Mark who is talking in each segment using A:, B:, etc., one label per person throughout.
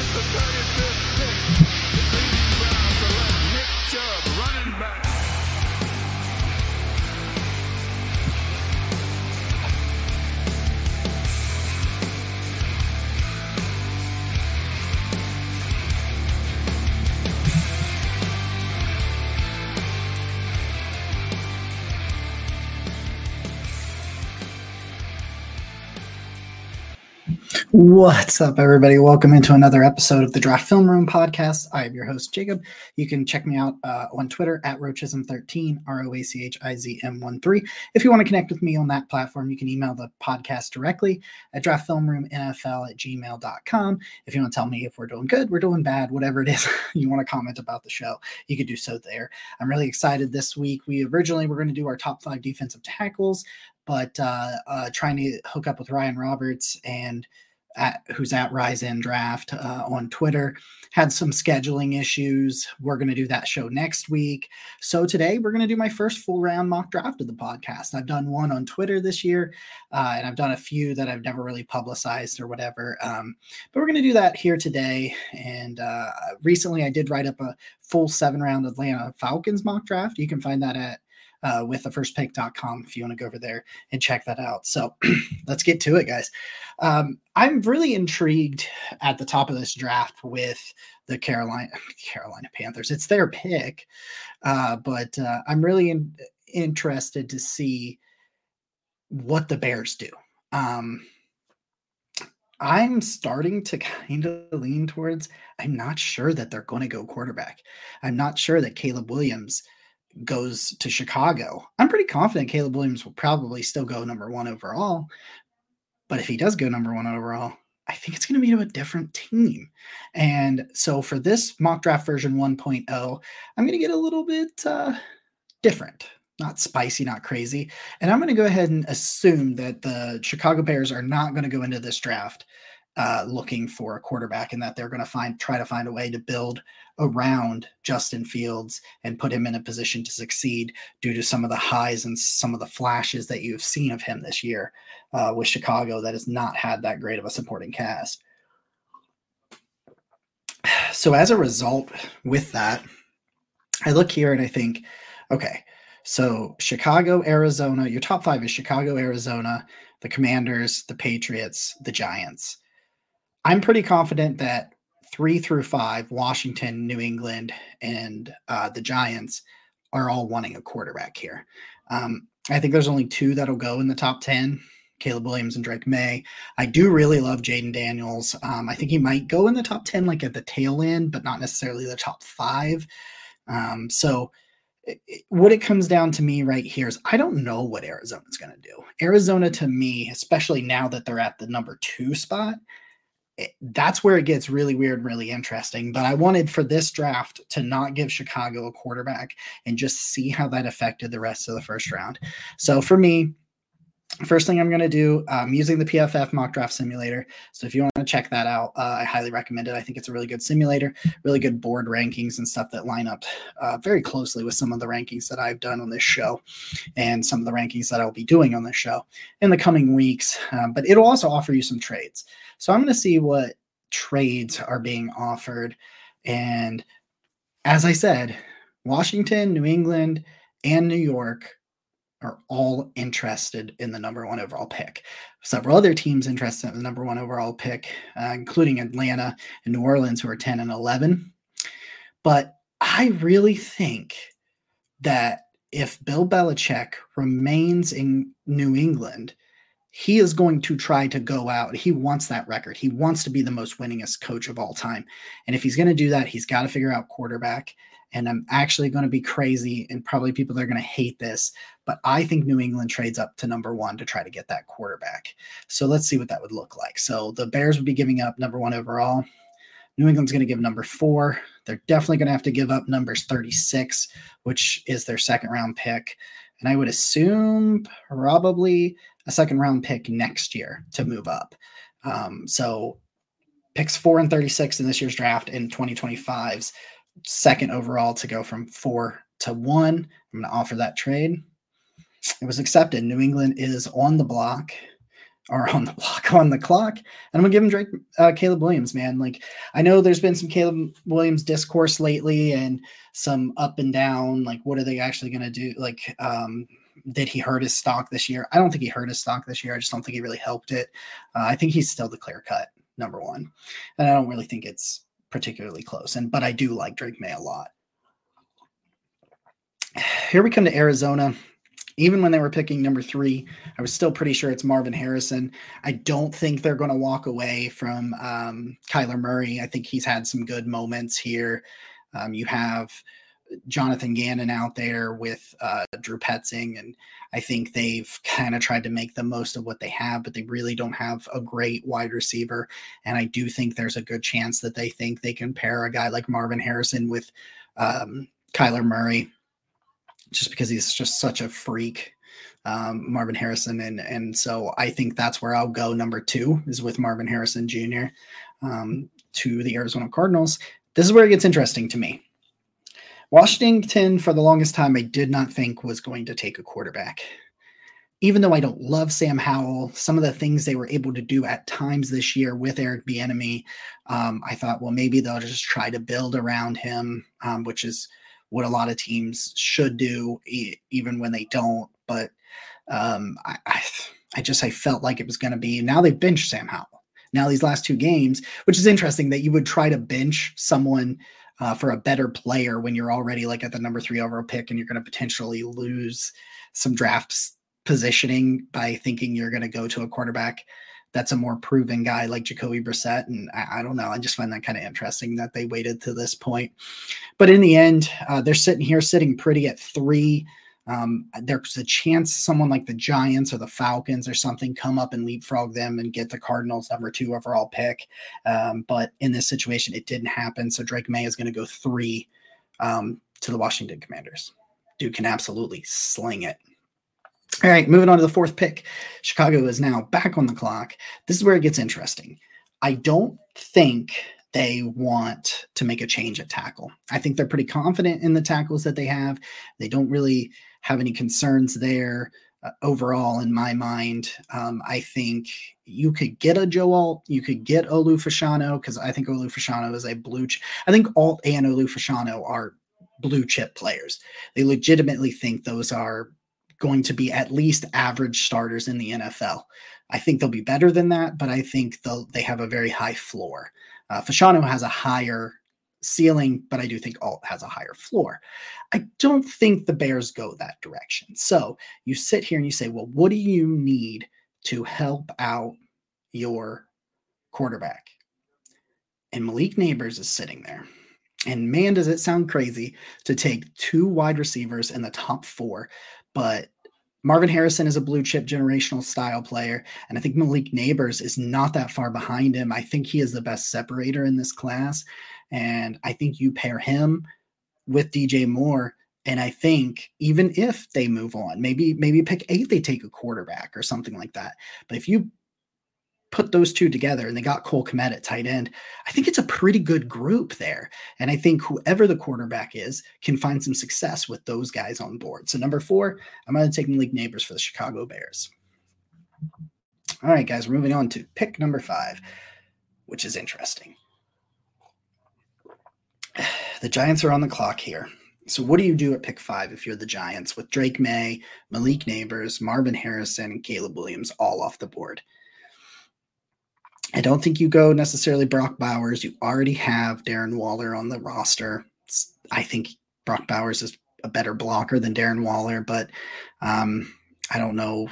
A: with the 35th pick. The leading round select Nick Chubb, running back.
B: What's up, everybody? Welcome into another episode of the Draft Film Room podcast. I am your host, Jacob. You can check me out uh, on Twitter at Roachizm13, R O A C H I Z M 1 3. If you want to connect with me on that platform, you can email the podcast directly at draftfilmroomnfl at gmail.com. If you want to tell me if we're doing good, we're doing bad, whatever it is you want to comment about the show, you could do so there. I'm really excited this week. We originally were going to do our top five defensive tackles, but uh, uh, trying to hook up with Ryan Roberts and at, who's at Rise and Draft uh, on Twitter, had some scheduling issues. We're going to do that show next week. So today we're going to do my first full round mock draft of the podcast. I've done one on Twitter this year, uh, and I've done a few that I've never really publicized or whatever. Um, but we're going to do that here today. And uh, recently I did write up a full seven round Atlanta Falcons mock draft. You can find that at uh, with the firstpick.com if you want to go over there and check that out. So let's get to it, guys. Um, I'm really intrigued at the top of this draft with the Carolina Carolina Panthers. It's their pick, uh, but uh, I'm really in, interested to see what the Bears do. Um, I'm starting to kind of lean towards I'm not sure that they're going to go quarterback. I'm not sure that Caleb Williams goes to Chicago. I'm pretty confident Caleb Williams will probably still go number one overall. But if he does go number one overall, I think it's going to be to a different team. And so for this mock draft version 1.0, I'm going to get a little bit uh, different. Not spicy, not crazy. And I'm going to go ahead and assume that the Chicago Bears are not going to go into this draft uh, looking for a quarterback and that they're going to find try to find a way to build around Justin Fields and put him in a position to succeed due to some of the highs and some of the flashes that you've seen of him this year uh, with Chicago that has not had that great of a supporting cast. So as a result, with that, I look here and I think, okay, so Chicago, Arizona, your top five is Chicago, Arizona, the Commanders, the Patriots, the Giants. I'm pretty confident that three through five, Washington, New England, and uh, the Giants are all wanting a quarterback here. Um, I think there's only two that'll go in the top 10 Caleb Williams and Drake Maye. I do really love Jayden Daniels. Um, I think he might go in the top 10, like at the tail end, but not necessarily the top five. Um, so, what it comes down to me right here is I don't know what Arizona's going to do. Arizona, to me, especially now that they're at the number two spot, that's where it gets really weird really interesting. But I wanted for this draft to not give Chicago a quarterback and just see how that affected the rest of the first round. So for me, first thing I'm going to do, I'm using the PFF mock draft simulator. So if you want to check that out, uh, I highly recommend it. I think it's a really good simulator, really good board rankings and stuff that line up uh, very closely with some of the rankings that I've done on this show and some of the rankings that I'll be doing on this show in the coming weeks. Um, but it'll also offer you some trades. So I'm going to see what trades are being offered. And as I said, Washington, New England, and New York are all interested in the number one overall pick. Several other teams interested in the number one overall pick, uh, including Atlanta and New Orleans, who are 10 and 11. But I really think that if Bill Belichick remains in New England, he is going to try to go out. He wants that record. He wants to be the most winningest coach of all time. And if he's going to do that, he's got to figure out quarterback. And I'm actually going to be crazy, and probably people are going to hate this, but I think New England trades up to number one to try to get that quarterback. So let's see what that would look like. So the Bears would be giving up number one overall. New England's going to give number four. They're definitely going to have to give up numbers 36, which is their second round pick. And I would assume probably a second round pick next year to move up. Um, so picks four and 36 in this year's draft in 2025's second overall to go from four to one. I'm going to offer that trade. It was accepted. New England is on the block. are on the block on the clock. And I'm gonna give him Drake uh, Caleb Williams, man. Like I know there's been some Caleb Williams discourse lately and some up and down. Like, what are they actually gonna do? Like, um, did he hurt his stock this year? I don't think he hurt his stock this year. I just don't think he really helped it. Uh, I think he's still the clear cut number one, and I don't really think it's particularly close. And but I do like Drake Maye a lot. Here we come to Arizona even when they were picking number three, I was still pretty sure it's Marvin Harrison. I don't think they're going to walk away from um, Kyler Murray. I think he's had some good moments here. Um, you have Jonathan Gannon out there with uh, Drew Petzing, and I think they've kind of tried to make the most of what they have, but they really don't have a great wide receiver. And I do think there's a good chance that they think they can pair a guy like Marvin Harrison with um, Kyler Murray just because he's just such a freak, um, Marvin Harrison, and and so I think that's where I'll go. Number two is with Marvin Harrison Jr. Um, to the Arizona Cardinals. This is where it gets interesting to me. Washington, for the longest time, I did not think was going to take a quarterback. Even though I don't love Sam Howell, some of the things they were able to do at times this year with Eric Bieniemy, um, I thought, well, maybe they'll just try to build around him, um, which is what a lot of teams should do, even when they don't. But um, I, I, I just I felt like it was going to be. Now they've bench Sam Howell. Now these last two games, which is interesting that you would try to bench someone uh, for a better player when you're already like at the number three overall pick and you're going to potentially lose some drafts positioning by thinking you're going to go to a quarterback that's a more proven guy like Jacoby Brissett. And I, I don't know. I just find that kind of interesting that they waited to this point. But in the end, uh, they're sitting here sitting pretty at three. Um, there's a chance someone like the Giants or the Falcons or something come up and leapfrog them and get the Cardinals number two overall pick. Um, but in this situation, it didn't happen. So Drake Maye is going to go three um, to the Washington Commanders. Dude can absolutely sling it. All right, moving on to the fourth pick. Chicago is now back on the clock. This is where it gets interesting. I don't think they want to make a change at tackle. I think they're pretty confident in the tackles that they have. They don't really have any concerns there uh, overall, in my mind. Um, I think you could get a Joe Alt, you could get Olu Fashanu, because I think Olu Fashanu is a blue. I think Alt and Olu Fashanu are blue chip players. They legitimately think those are going to be at least average starters in the NFL. I think they'll be better than that, but I think they'll they have a very high floor. Uh, Fashanu has a higher ceiling, but I do think Alt has a higher floor. I don't think the Bears go that direction. So you sit here and you say, well, what do you need to help out your quarterback? And Malik Nabers is sitting there. And man, does it sound crazy to take two wide receivers in the top four but Marvin Harrison is a blue chip generational style player, and I think Malik Nabers is not that far behind him. I think he is the best separator in this class, and I think you pair him with DJ Moore. And I think even if they move on, maybe maybe pick eight, they take a quarterback or something like that. But if you put those two together and they got Cole Kmet at tight end, I think it's a pretty good group there. And I think whoever the quarterback is can find some success with those guys on board. So number four, I'm going to take Malik Nabers for the Chicago Bears. All right, guys, we're moving on to pick number five, which is interesting. The Giants are on the clock here. So what do you do at pick five if you're the Giants with Drake Maye, Malik Nabers, Marvin Harrison, and Caleb Williams all off the board? I don't think you go necessarily Brock Bowers. You already have Darren Waller on the roster. I think Brock Bowers is a better blocker than Darren Waller, but um, I don't know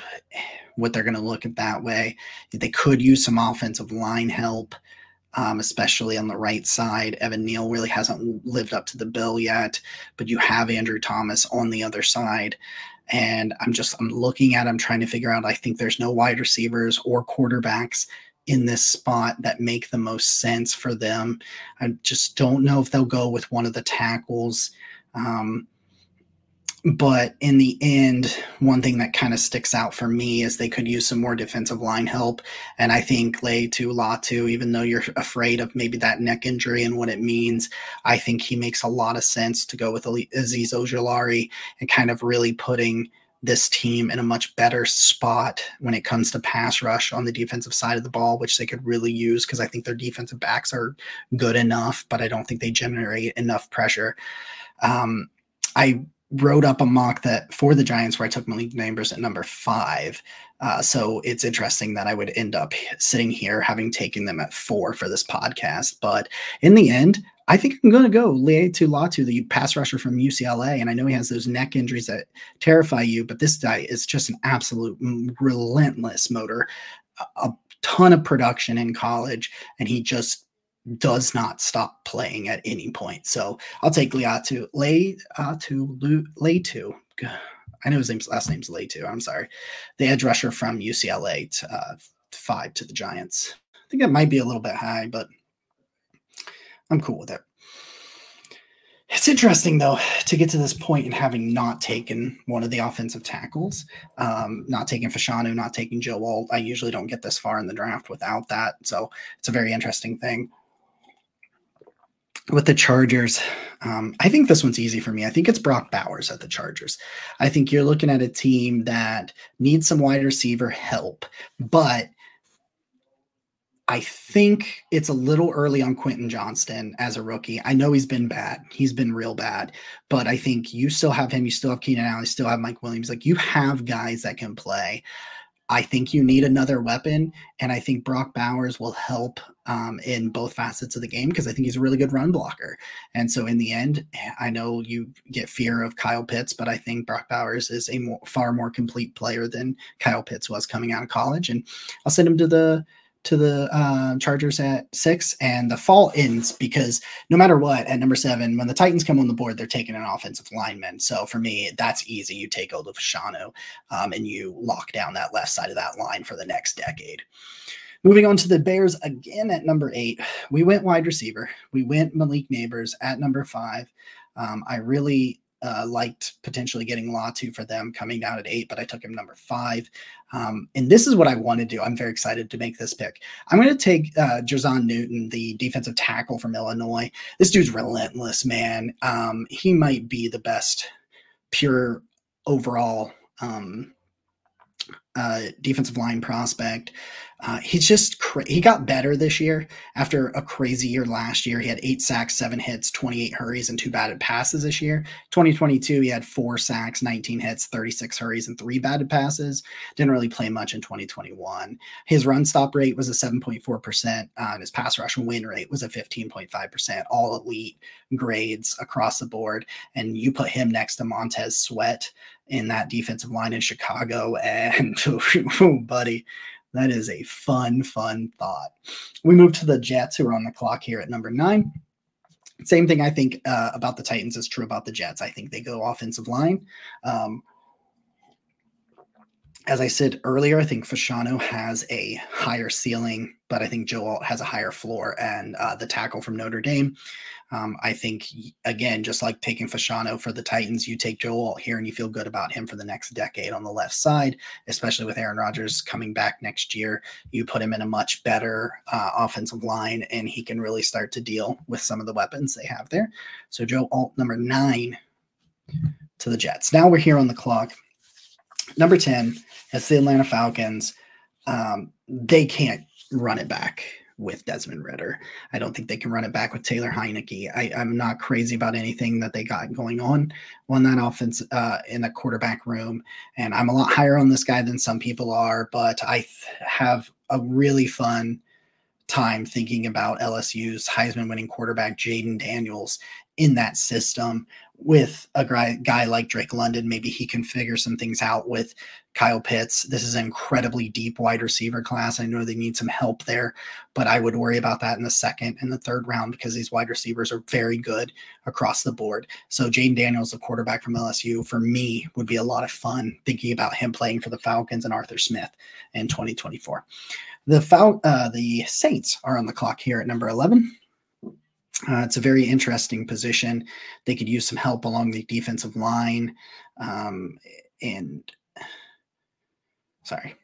B: what they're going to look at that way. They could use some offensive line help, um, especially on the right side. Evan Neal really hasn't lived up to the bill yet, but you have Andrew Thomas on the other side. And I'm just I'm looking at I'm trying to figure out. I think there's no wide receivers or quarterbacks in this spot that make the most sense for them. I just don't know if they'll go with one of the tackles. Um, but in the end, one thing that kind of sticks out for me is they could use some more defensive line help. And I think Laiatu Latu, even though you're afraid of maybe that neck injury and what it means, I think he makes a lot of sense to go with Azeez Ojulari and kind of really putting this team in a much better spot when it comes to pass rush on the defensive side of the ball, which they could really use because I think their defensive backs are good enough, but I don't think they generate enough pressure. Um, I wrote up a mock that for the Giants where I took Malik Nabers at number five. Uh, so it's interesting that I would end up sitting here having taken them at four for this podcast. But in the end, I think I'm going to go Laiatu Latu, the pass rusher from UCLA. And I know he has those neck injuries that terrify you, but this guy is just an absolute relentless motor, a ton of production in college, and he just does not stop playing at any point. So I'll take Liatu, Lay uh, to I know his name's last name's too. I'm sorry. The edge rusher from UCLA to, uh, five to the Giants. I think that might be a little bit high, but I'm cool with it. It's interesting though to get to this point and having not taken one of the offensive tackles, um, not taking Fashanu, not taking Joe Alt. I usually don't get this far in the draft without that, so it's a very interesting thing. With the Chargers, um, I think this one's easy for me. I think it's Brock Bowers at the Chargers. I think you're looking at a team that needs some wide receiver help, but I think it's a little early on Quentin Johnston as a rookie. I know he's been bad. He's been real bad, but I think you still have him. You still have Keenan Allen. You still have Mike Williams. Like you have guys that can play. I think you need another weapon, and I think Brock Bowers will help um, in both facets of the game because I think he's a really good run blocker. And so, in the end, I know you get fear of Kyle Pitts, but I think Brock Bowers is a more, far more complete player than Kyle Pitts was coming out of college. And I'll send him to the to the uh, Chargers at six, and the fall ends because no matter what, at number seven, when the Titans come on the board, they're taking an offensive lineman. So for me, that's easy. You take Olu Fashanu um, and you lock down that left side of that line for the next decade. Moving on to the Bears again at number eight, we went wide receiver. We went Malik Nabers at number five. Um, I really uh, liked potentially getting Latu for them coming down at eight, but I took him number five. Um, and this is what I want to do. I'm very excited to make this pick. I'm going to take uh, Jer'Zhan Newton, the defensive tackle from Illinois. This dude's relentless, man. Um, he might be the best pure overall um, uh, defensive line prospect. Uh, he's just cra- he got better this year after a crazy year last year. He had eight sacks, seven hits, 28 hurries, and two batted passes this year. 2022, he had four sacks, 19 hits, 36 hurries, and three batted passes. Didn't really play much in 2021. His run stop rate was a 7.4%, uh, and his pass rush win rate was a 15.5%. All elite grades across the board. And you put him next to Montez Sweat in that defensive line in Chicago, and buddy that is a fun, fun thought. We move to the Jets, who are on the clock here at number nine. Same thing I think uh, about the Titans is true about the Jets. I think they go offensive line. Um, as I said earlier, I think Fashanu has a higher ceiling, but I think Joe Alt has a higher floor. And uh, the tackle from Notre Dame, um, I think, again, just like taking Fashanu for the Titans, you take Joe Alt here and you feel good about him for the next decade on the left side, especially with Aaron Rodgers coming back next year. You put him in a much better uh, offensive line, and he can really start to deal with some of the weapons they have there. So, Joe Alt, number nine to the Jets. Now we're here on the clock. Number 10, it's the Atlanta Falcons. Um, they can't run it back with Desmond Ridder. I don't think they can run it back with Taylor Heinicke. I, am not crazy about anything that they got going on on that offense uh, in the quarterback room. And I'm a lot higher on this guy than some people are, but I th- have a really fun time thinking about LSU's Heisman winning quarterback Jayden Daniels in that system with a guy, like Drake London. Maybe he can figure some things out with Kyle Pitts. This is an incredibly deep wide receiver class. I know they need some help there, but I would worry about that in the second and the third round because these wide receivers are very good across the board. So Jayden Daniels, the quarterback from LSU, for me would be a lot of fun thinking about him playing for the Falcons and Arthur Smith in 2024. The Fal- uh, the Saints are on the clock here at number 11. Uh, it's a very interesting position. They could use some help along the defensive line. Um, and sorry,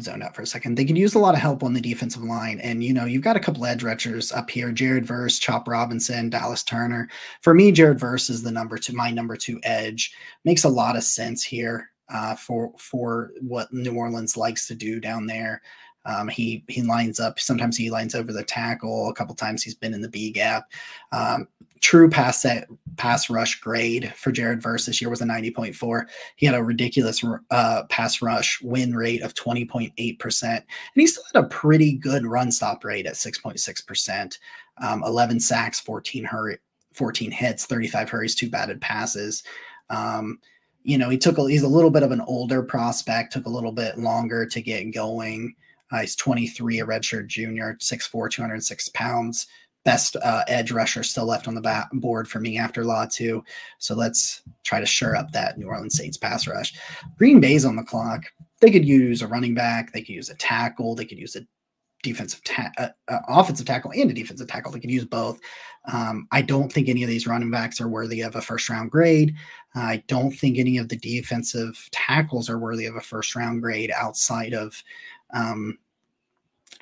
B: zoned out for a second. They could use a lot of help on the defensive line. And, you know, you've got a couple edge rushers up here Jared Verse, Chop Robinson, Dallas Turner. For me, Jared Verse is the number two, my number two edge. Makes a lot of sense here. uh, for for what New Orleans likes to do down there. Um, he he lines up. Sometimes he lines over the tackle. A couple times he's been in the B gap. Um, true pass set pass rush grade for Jared Verse this year was a 90.4. He had a ridiculous uh, pass rush win rate of 20.8 percent, and he still had a pretty good run stop rate at 6.6 percent. Um, 11 sacks, 14 hurry, 14 hits, 35 hurries, two batted passes. Um, you know, he took a, he's a little bit of an older prospect, took a little bit longer to get going. Uh, he's 23, a redshirt junior, 6'4, 206 pounds. Best uh, edge rusher still left on the bat- board for me after Latu. So let's try to shore up that New Orleans Saints pass rush. Green Bay's on the clock. They could use a running back. They could use a tackle. They could use a defensive ta- uh, uh, offensive tackle and a defensive tackle. They could use both. Um, I don't think any of these running backs are worthy of a first round grade. I don't think any of the defensive tackles are worthy of a first round grade outside of um,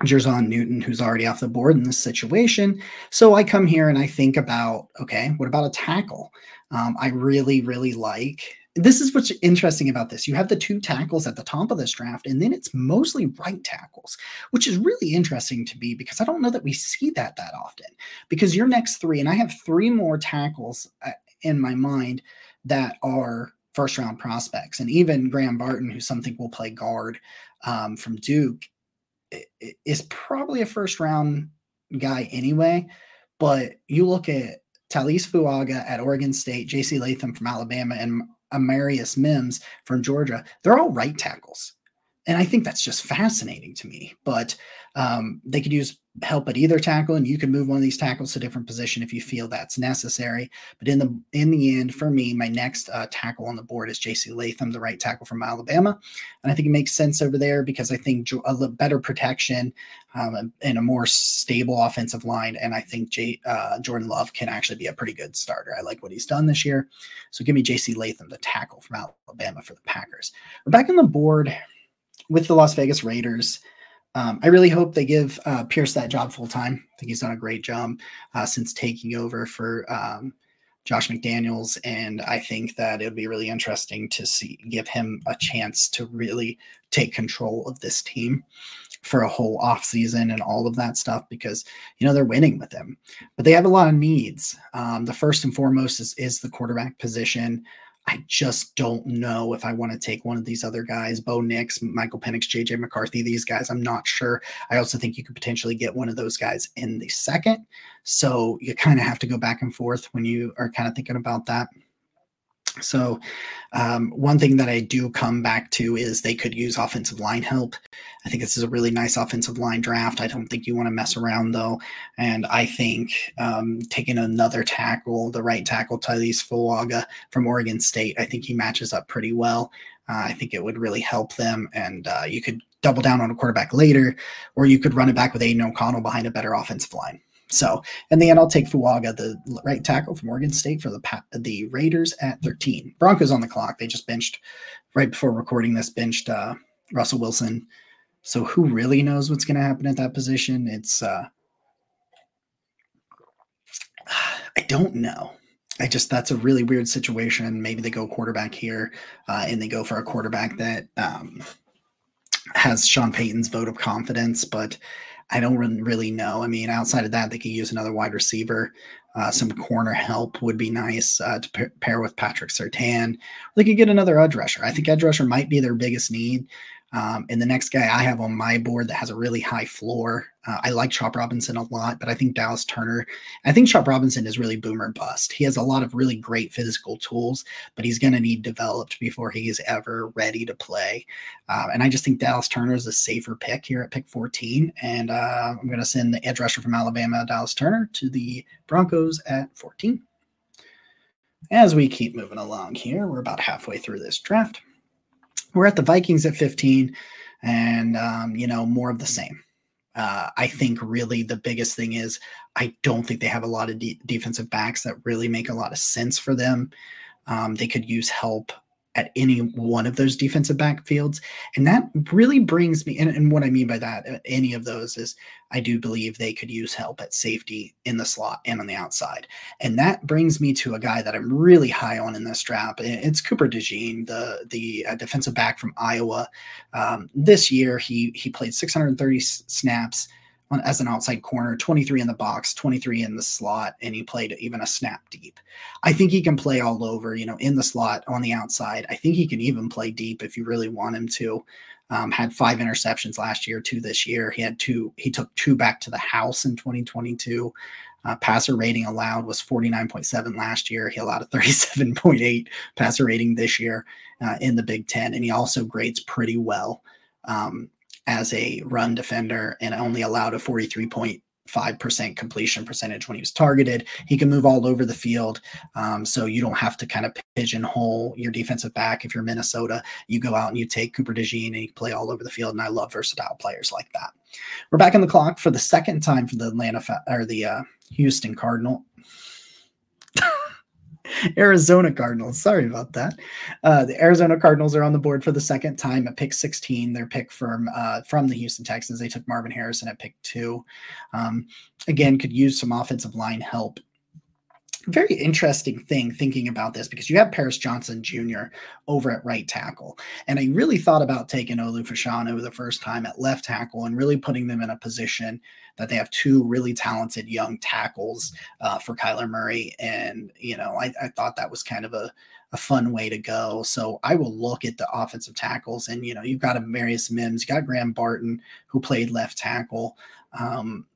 B: Jer'Zhan Newton, who's already off the board in this situation. So I come here and I think about, okay, what about a tackle? Um, I really, really like. This is what's interesting about this. You have the two tackles at the top of this draft, and then it's mostly right tackles, which is really interesting to me because I don't know that we see that that often. Because your next three, and I have three more tackles uh, in my mind that are first round prospects, and even Graham Barton, who some think will play guard um, from Duke, is probably a first round guy anyway. But you look at Taliese Fuaga at Oregon State, J.C. Latham from Alabama, and Amarius Mims from Georgia. They're all right tackles. And I think that's just fascinating to me. But um, they could use help at either tackle, and you can move one of these tackles to a different position if you feel that's necessary. But in the in the end, for me, my next uh, tackle on the board is J.C. Latham, the right tackle from Alabama, and I think it makes sense over there because I think a better protection um, and a more stable offensive line, and I think J, uh, Jordan Love can actually be a pretty good starter. I like what he's done this year, so give me J.C. Latham, the tackle from Alabama for the Packers. We're back on the board with the Las Vegas Raiders. Um, I really hope they give uh, Pierce that job full time. I think he's done a great job uh, since taking over for um, Josh McDaniels, and I think that it would be really interesting to see give him a chance to really take control of this team for a whole off season and all of that stuff because you know they're winning with him, but they have a lot of needs. Um, the first and foremost is is the quarterback position. I just don't know if I want to take one of these other guys, Bo Nix, Michael Penix, JJ McCarthy, these guys. I'm not sure. I also think you could potentially get one of those guys in the second. So you kind of have to go back and forth when you are kind of thinking about that. So, um, one thing that I do come back to is they could use offensive line help. I think this is a really nice offensive line draft. I don't think you want to mess around though, and I think um, taking another tackle, the right tackle, Taliese Fuaga from Oregon State, I think he matches up pretty well. Uh, I think it would really help them, and uh, you could double down on a quarterback later, or you could run it back with Aidan O'Connell behind a better offensive line. So, in the end, I'll take Fuaga, the right tackle from Oregon State, for the the Raiders at 13. Broncos on the clock. They just benched right before recording this, benched uh, Russell Wilson. So, who really knows what's going to happen at that position? It's uh, I don't know. I just that's a really weird situation. Maybe they go quarterback here, uh, and they go for a quarterback that um, has Sean Payton's vote of confidence, but I don't really know. I mean, outside of that, they could use another wide receiver. Uh, some corner help would be nice uh, to pair with Patrick Surtain. They could get another edge rusher. I think edge rusher might be their biggest need. Um, and the next guy I have on my board that has a really high floor, uh, I like Chop Robinson a lot, but I think Dallas Turner, I think Chop Robinson is really boomer bust. He has a lot of really great physical tools, but he's going to need developed before he is ever ready to play. Uh, and I just think Dallas Turner is a safer pick here at pick 14. And uh, I'm going to send the edge rusher from Alabama, Dallas Turner, to the Broncos at 14. As we keep moving along here, we're about halfway through this draft. We're at the Vikings at 15, and um, you know more of the same. Uh, I think really the biggest thing is I don't think they have a lot of de- defensive backs that really make a lot of sense for them. Um, they could use help at any one of those defensive backfields. And that really brings me, and, and, what I mean by that, uh, any of those is I do believe they could use help at safety in the slot and on the outside. And that brings me to a guy that I'm really high on in this draft. It's Cooper DeJean, the the uh, defensive back from Iowa. Um, this year, he he played 630 snaps on, as an outside corner, 23 in the box, 23 in the slot, and he played even a snap deep. I think he can play all over, you know, in the slot, on the outside. I think he can even play deep if you really want him to. Um, had five interceptions last year, two this year. He had two, he took two back to the house in 2022. Uh, passer rating allowed was 49.7 last year. He allowed a 37.8 passer rating this year uh, in the Big Ten, and he also grades pretty well. Um, as a run defender and only allowed a 43.5% completion percentage when he was targeted. He can move all over the field. Um, so you don't have to kind of pigeonhole your defensive back. If you're Minnesota, you go out and you take Cooper DeJean and you play all over the field. And I love versatile players like that. We're back on the clock for the second time for the Atlanta or the uh, Houston Cardinal. Arizona Cardinals. Sorry about that. Uh, the Arizona Cardinals are on the board for the second time at pick 16. Their pick from uh, from the Houston Texans. They took Marvin Harrison at pick two. Um, again, could use some offensive line help very interesting thing thinking about this because you have Paris Johnson Jr. over at right tackle. And I really thought about taking Olu Fashanu the first time at left tackle and really putting them in a position that they have two really talented young tackles uh, for Kyler Murray. And, you know, I, I thought that was kind of a, a fun way to go. So I will look at the offensive tackles and, you know, you've got a Marius Mims, you got Graham Barton who played left tackle. Um,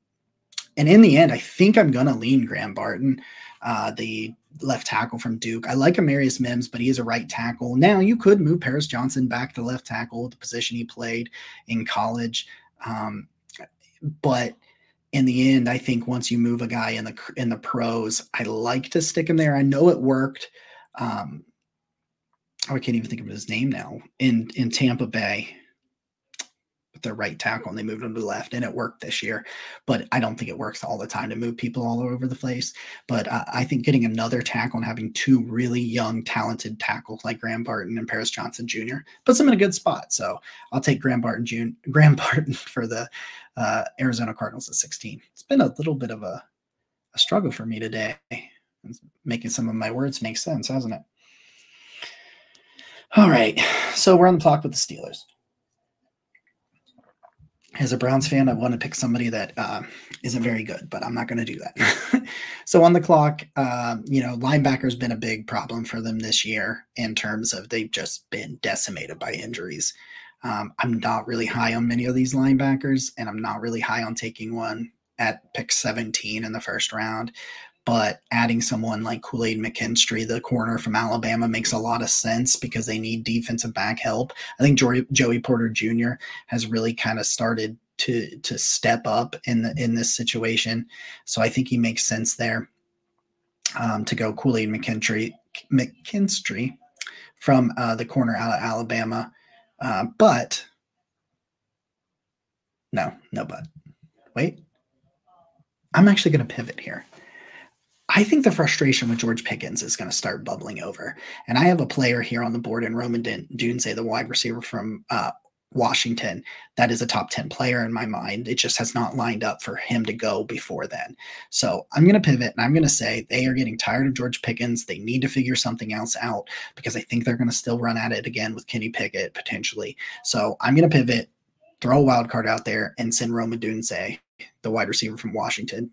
B: and in the end, I think I'm going to lean Graham Barton uh, the left tackle from Duke. I like Amarius Mims, but he is a right tackle. Now you could move Paris Johnson back to left tackle, the position he played in college. Um, but in the end, I think once you move a guy in the in the pros, I like to stick him there. I know it worked. Um, oh, I can't even think of his name now in in Tampa Bay their right tackle and they moved him to the left and it worked this year. But i don't think it works all the time to move people all over the place. But uh, i think getting another tackle and having two really young talented tackles like graham barton and paris johnson jr puts them in a good spot. So i'll take graham barton jr graham barton for the uh, arizona cardinals at 16 it's been a little bit of a, a struggle for me today. It's making some of my words make sense hasn't it? All right. So we're on the clock with the steelers as a Browns fan, I want to pick somebody that uh, not very good, but I'm not going to do that. so on the clock, uh, you know, linebacker's been a big problem for them this year in terms of they've just been decimated by injuries. Um, I'm not really high on many of these linebackers, and I'm not really high on taking one at pick 17 in the first round but adding someone like Kool Aid McKinstry, the corner from Alabama, makes a lot of sense because they need defensive back help. I think Joey Porter Jr. has really kind of started to to step up in the in this situation, so I think he makes sense there um, to go Kool Aid McKinstry McKinstry from uh, the corner out of Alabama, uh, but no, no, but wait, I'm actually going to pivot here. I think the frustration with George Pickens is going to start bubbling over. And I have a player here on the board in Rome Odunze, the wide receiver from uh, Washington, that is a top 10 player in my mind. It just has not lined up for him to go before then. So I'm going to pivot and I'm going to say they are getting tired of George Pickens. They need to figure something else out because I think they're going to still run at it again with Kenny Pickett potentially. So I'm going to pivot, throw a wild card out there, and send Rome Odunze, the wide receiver from Washington,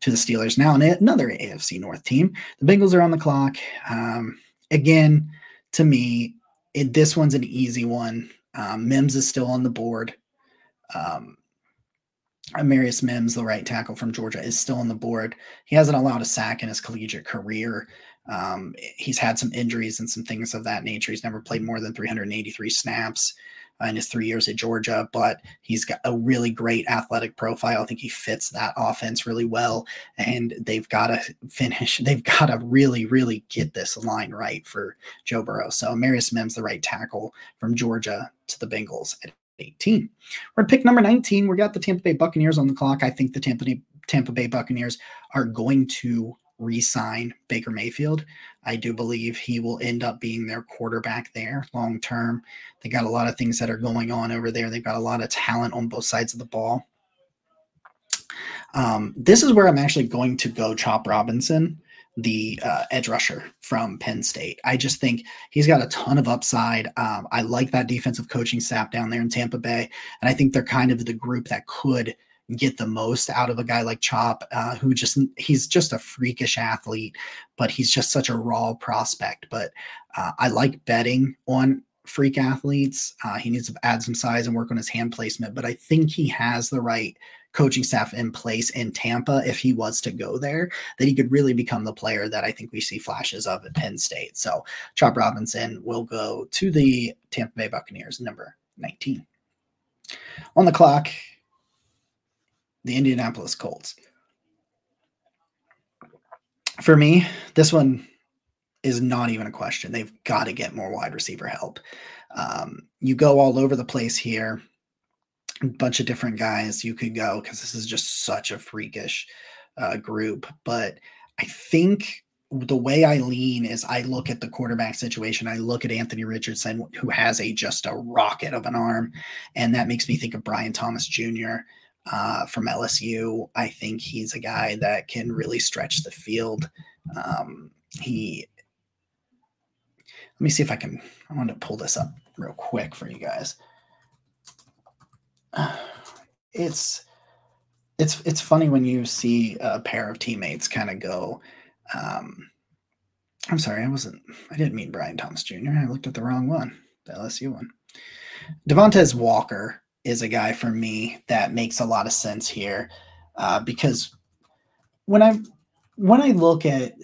B: to the Steelers. Now, another AFC North team. The Bengals are on the clock. Um, again, to me, it, this one's an easy one. Um, Mims is still on the board. Um, Amarius Mims, the right tackle from Georgia, is still on the board. He hasn't allowed a sack in his collegiate career. Um, he's had some injuries and some things of that nature. He's never played more than 383 snaps in his three years at Georgia, but he's got a really great athletic profile. I think he fits that offense really well, and they've got to finish. They've got to really, really get this line right for Joe Burrow. So Marius Mims, the right tackle from Georgia to the Bengals at 18. We're at pick number 19. We got the Tampa Bay Buccaneers on the clock. I think the Tampa Bay, Tampa Bay Buccaneers are going to re sign Baker Mayfield. I do believe he will end up being their quarterback there long term. They got a lot of things that are going on over there. They've got a lot of talent on both sides of the ball. Um, this is where I'm actually going to go Chop Robinson, the uh, edge rusher from Penn State. I just think he's got a ton of upside. Um, I like that defensive coaching staff down there in Tampa Bay. And I think they're kind of the group that could get the most out of a guy like Chop, uh, who just he's just a freakish athlete, but he's just such a raw prospect. But uh, I like betting on freak athletes. Uh, he needs to add some size and work on his hand placement, but I think he has the right coaching staff in place in Tampa if he was to go there, that he could really become the player that I think we see flashes of at Penn State. So Chop Robinson will go to the Tampa Bay Buccaneers, number 19. On the clock, the Indianapolis Colts. For me, this one is not even a question. They've got to get more wide receiver help. Um, you go all over the place here a bunch of different guys you could go because this is just such a freakish uh, group. But I think the way I lean is I look at the quarterback situation. I look at Anthony Richardson, who has a just a rocket of an arm, and that makes me think of Brian Thomas Jr. Uh, from LSU. I think he's a guy that can really stretch the field. Um, he, let me see if I can. I want to pull this up real quick for you guys. it's it's it's funny when you see a pair of teammates kind of go um, i'm sorry i wasn't i didn't mean brian thomas jr i looked at the wrong one the lsu one devontez walker is a guy for me that makes a lot of sense here uh, because when i when i look at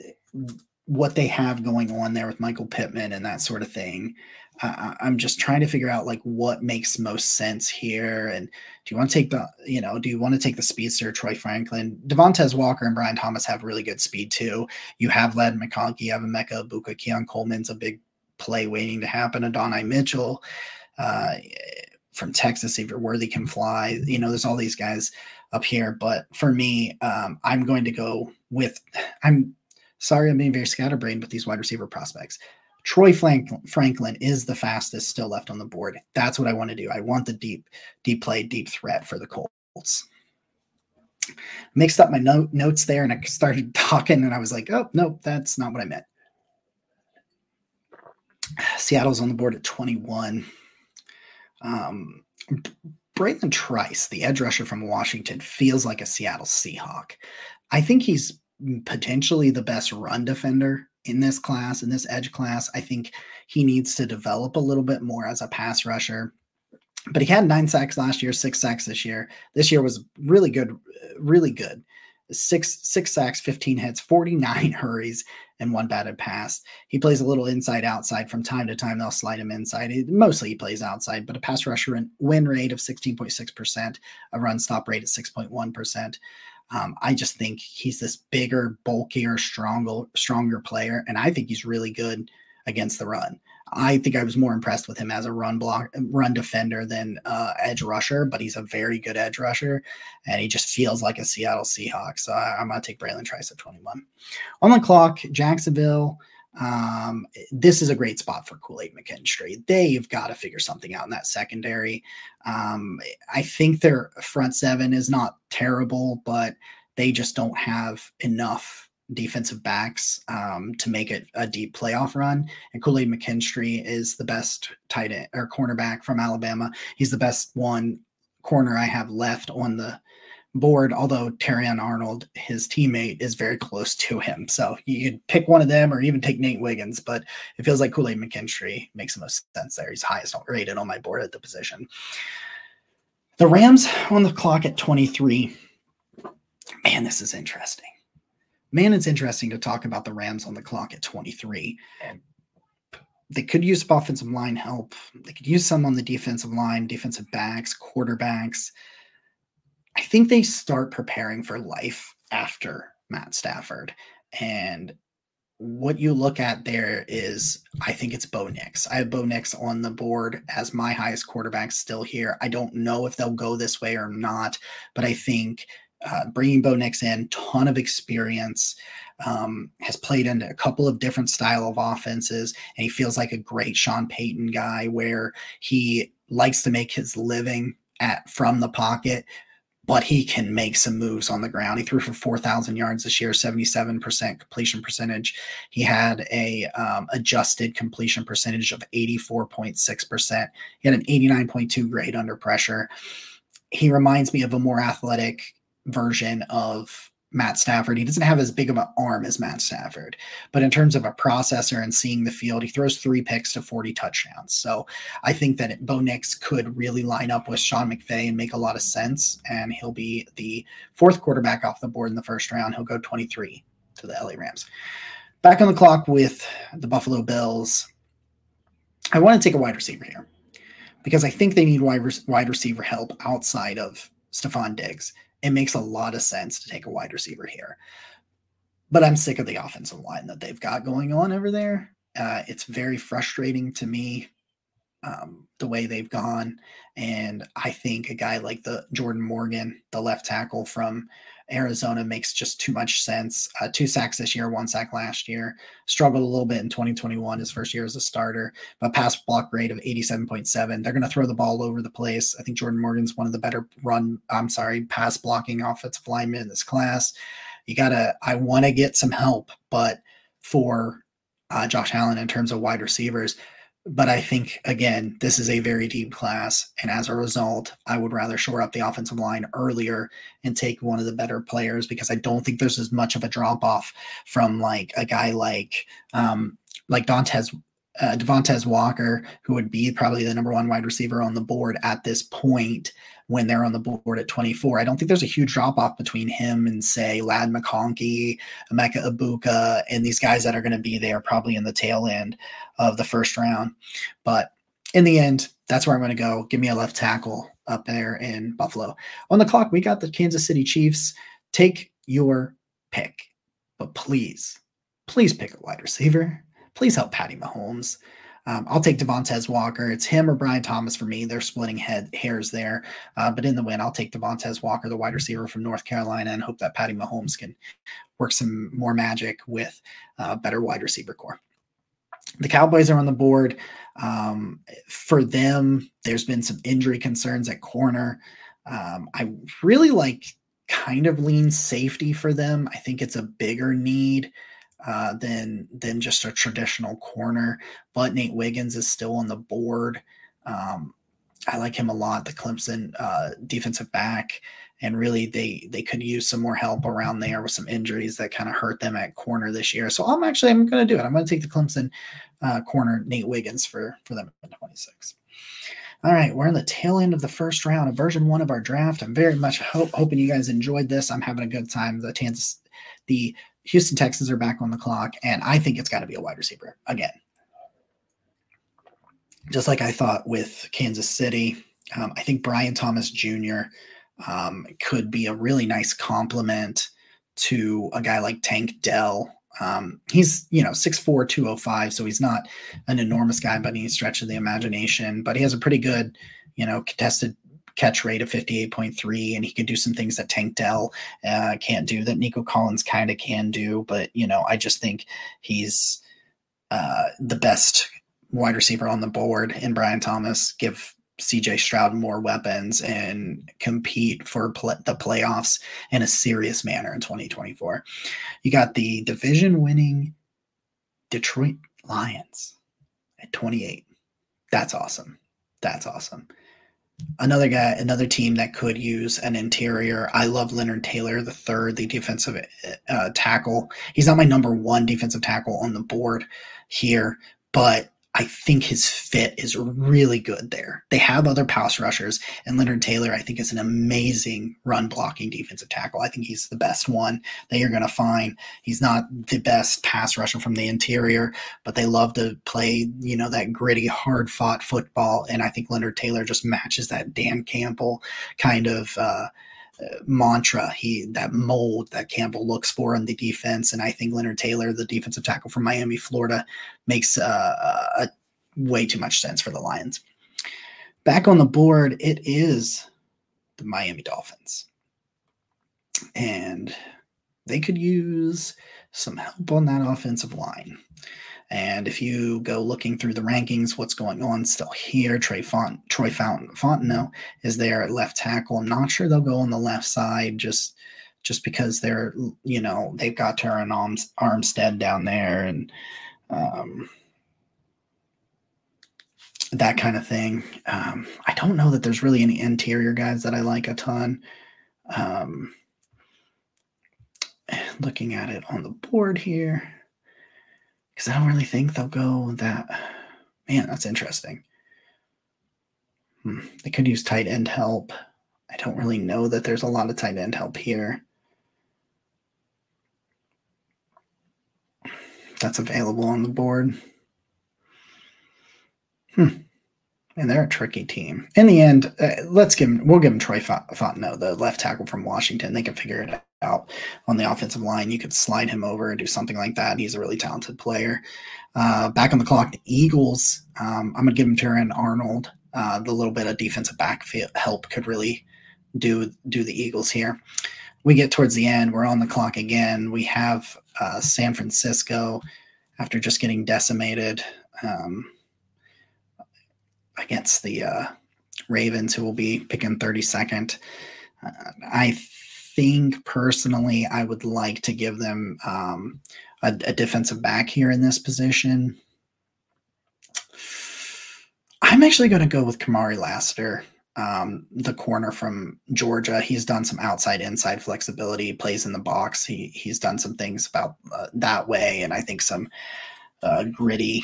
B: what they have going on there with michael pittman and that sort of thing uh, I'm just trying to figure out like what makes most sense here. And do you want to take the, you know, do you want to take the speedster, Troy Franklin? Devontez Walker and Brian Thomas have really good speed too. You have Ladd McConkey, you have Emeka Egbuka, Keon Coleman's a big play waiting to happen. Adonai Mitchell uh, from Texas, Xavier Worthy can fly. You know, there's all these guys up here. But for me, um, I'm going to go with, I'm sorry, I'm being very scatterbrained with these wide receiver prospects. Troy Franklin is the fastest still left on the board. That's what I want to do. I want the deep, deep play, deep threat for the Colts. Mixed up my note, notes there and I started talking and I was like, oh, no, that's not what I meant. Seattle's on the board at 21. Um, Bralen Trice, the edge rusher from Washington, feels like a Seattle Seahawk. I think he's potentially the best run defender in this class, in this edge class. I think he needs to develop a little bit more as a pass rusher. But he had nine sacks last year, six sacks this year. This year was really good, really good. Six six sacks, 15 hits, 49 hurries, and one batted pass. He plays a little inside outside from time to time. They'll slide him inside. He, mostly he plays outside, but a pass rusher win rate of 16.6%, a run stop rate at 6.1%. Um, I just think he's this bigger, bulkier, stronger, stronger player, and I think he's really good against the run. I think I was more impressed with him as a run block, run defender than uh, edge rusher, but he's a very good edge rusher, and he just feels like a Seattle Seahawks. So I, am gonna take Bralen Trice at 21. On the clock, Jacksonville. Um, this is a great spot for Kool Aid McKinstry. They've got to figure something out in that secondary. Um, I think their front seven is not terrible, but they just don't have enough defensive backs um, to make it a deep playoff run. And Aid McKinstry is the best tight end or cornerback from Alabama. He's the best one corner I have left on the board, although Terrion Arnold, his teammate, is very close to him. So you could pick one of them or even take Nate Wiggins, but it feels like Kool Aid McKinstry makes the most sense there. He's highest rated on my board at the position. The Rams on the clock at 23. Man, this is interesting. Man, it's interesting to talk about the Rams on the clock at 23. Um, they could use some offensive line help. They could use some on the defensive line, defensive backs, quarterbacks. I think they start preparing for life after Matt Stafford. And what you look at there is, I think it's Bo Nix. I have Bo Nix on the board as my highest quarterback still here. I don't know if they'll go this way or not, but I think uh, bringing Bo Nix in, ton of experience. um, has played into a couple of different style of offenses, and he feels like a great Sean Payton guy where he likes to make his living at from the pocket, but he can make some moves on the ground. He threw for 4,000 yards this year, 77% completion percentage. He had a um, adjusted completion percentage of 84.6%. He had an 89.2 grade under pressure. He reminds me of a more athletic version of Matt Stafford. He doesn't have as big of an arm as Matt Stafford, but in terms of a processor and seeing the field, he throws three picks to 40 touchdowns. So I think that Bo Nix could really line up with Sean McVay and make a lot of sense. And he'll be the fourth quarterback off the board in the first round. He'll go 23 to the LA Rams. Back on the clock with the Buffalo Bills. I want to take a wide receiver here because I think they need wide, wide receiver help outside of Stefon Diggs it makes a lot of sense to take a wide receiver here. But I'm sick of the offensive line that they've got going on over there. Uh, it's very frustrating to me um, the way they've gone. And I think a guy like the Jordan Morgan, the left tackle from Arizona makes just too much sense. Uh, two sacks this year, one sack last year. Struggled a little bit in 2021, his first year as a starter, but pass block rate of 87.7. They're going to throw the ball over the place. I think Jordan Morgan's one of the better run, I'm sorry, pass blocking offensive linemen in this class. You got to, I want to get some help, but for uh, Josh Allen in terms of wide receivers, but I think, again, this is a very deep class. And as a result, I would rather shore up the offensive line earlier and take one of the better players because I don't think there's as much of a drop off from like a guy like, um, like Dantes uh, Devontez Walker, who would be probably the number one wide receiver on the board at this point when they're on the board at 24. I don't think there's a huge drop off between him and, say, Ladd McConkey, Emeka Egbuka, and these guys that are going to be there probably in the tail end of the first round. But in the end, that's where I'm going to go. Give me a left tackle up there in Buffalo. On the clock, we got the Kansas City Chiefs. Take your pick, but please, please pick a wide receiver please help Patty Mahomes. Um, I'll take Devontez Walker. It's him or Brian Thomas for me. They're splitting head hairs there. Uh, but in the win, I'll take Devontez Walker, the wide receiver from North Carolina, and hope that Patty Mahomes can work some more magic with a uh, better wide receiver corps. The Cowboys are on the board. Um, for them, there's been some injury concerns at corner. Um, I really like kind of lean safety for them. I think it's a bigger need uh, than than just a traditional corner. But Nate Wiggins is still on the board. Um, I like him a lot. The Clemson uh, defensive back, and really they they could use some more help around there with some injuries that kind of hurt them at corner this year. So I'm actually I'm going to do it. I'm going to take the Clemson uh, corner Nate Wiggins for for them in 26. All right, we're in the tail end of the first round of version one of our draft. I'm very much hope, hoping you guys enjoyed this. I'm having a good time. The Kansas, the Houston Texans are back on the clock, and I think it's got to be a wide receiver again. Just like I thought with Kansas City, um, I think Brian Thomas Jr. Um, could be a really nice complement to a guy like Tank Dell. Um, he's, you know, 6'4, 205, so he's not an enormous guy by any stretch of the imagination, but he has a pretty good, you know, contested catch rate of 58.3, and he can do some things that Tank Dell uh, can't do, that Nico Collins kind of can do. But, you know, I just think he's uh, the best wide receiver on the board in Brian Thomas. Give CJ Stroud more weapons and compete for play- the playoffs in a serious manner in 2024. You got the division winning Detroit Lions at 28. That's awesome. That's awesome another guy, another team that could use an interior. I love Leonard Taylor, the third, the defensive uh, tackle. He's not my number one defensive tackle on the board here, but I think his fit is really good there. They have other pass rushers, and Leonard Taylor, I think, is an amazing run blocking defensive tackle. I think he's the best one that you're going to find. He's not the best pass rusher from the interior, but they love to play, you know, that gritty, hard fought football. And I think Leonard Taylor just matches that Dan Campbell kind of. Uh, mantra he that mold that Campbell looks for in the defense and I think Leonard Taylor the defensive tackle from Miami Florida makes uh, a way too much sense for the Lions. Back on the board it is the Miami Dolphins. And they could use some help on that offensive line. And if you go looking through the rankings, what's going on still here? Trey Font, Troy Fountain, Fautanu is there at left tackle. I'm not sure they'll go on the left side just just because they're you know they've got Terron Arms, Armstead down there and um, that kind of thing. Um, I don't know that there's really any interior guys that I like a ton. Um, looking at it on the board here, because I don't really think they'll go that. Man, that's interesting. Hmm. They could use tight end help. I don't really know that there's a lot of tight end help here. That's available on the board. Hmm. And they're a tricky team. In the end, uh, let's give them, we'll give them Troy Fautanu, the left tackle from Washington. They can figure it out on the offensive line. You could slide him over and do something like that. He's a really talented player. Uh, back on the clock, the Eagles. Um, I'm to give him Terrion Arnold. Uh, the little bit of defensive back help could really do do the Eagles here. We get towards the end. We're on the clock again. We have uh, San Francisco after just getting decimated. Um, against the uh, Ravens, who will be picking 32nd. Uh, I think personally, I would like to give them um, a, a, defensive back here in this position. I'm actually going to go with Kamari Lassiter, um, the corner from Georgia. He's done some outside inside flexibility, plays in the box. He he's done some things about uh, that way, and I think some uh, gritty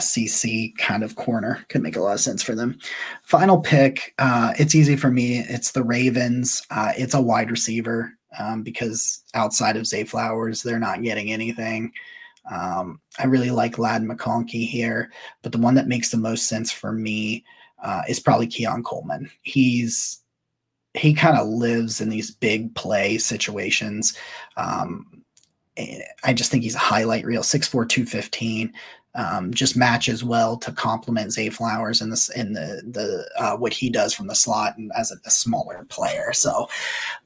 B: SEC kind of corner could make a lot of sense for them. Final pick, uh, it's easy for me. It's the Ravens. Uh, it's a wide receiver um, because outside of Zay Flowers, they're not getting anything. Um, I really like Ladd McConkey here, but the one that makes the most sense for me uh, is probably Keon Coleman. He's he kind of lives in these big play situations. Um, I just think he's a highlight reel, 6'4, 215 um, just matches well to complement Zay Flowers in this in the the uh, what he does from the slot and as a, a, smaller player. So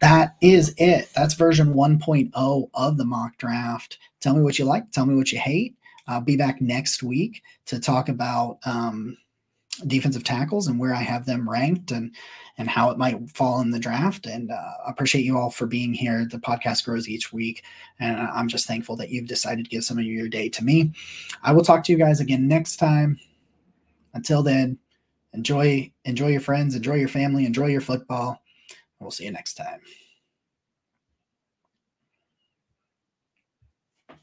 B: that is it. That's version 1.0 of the mock draft. Tell me what you like. Tell me what you hate. I'll be back next week to talk about um, defensive tackles and where I have them ranked and and how it might fall in the draft. And uh, appreciate you all for being here. The podcast grows each week, and I'm just thankful that you've decided to give some of your day to me. I will talk to you guys again next time. Until then, enjoy enjoy your friends, enjoy your family, enjoy your football. We'll see you next time.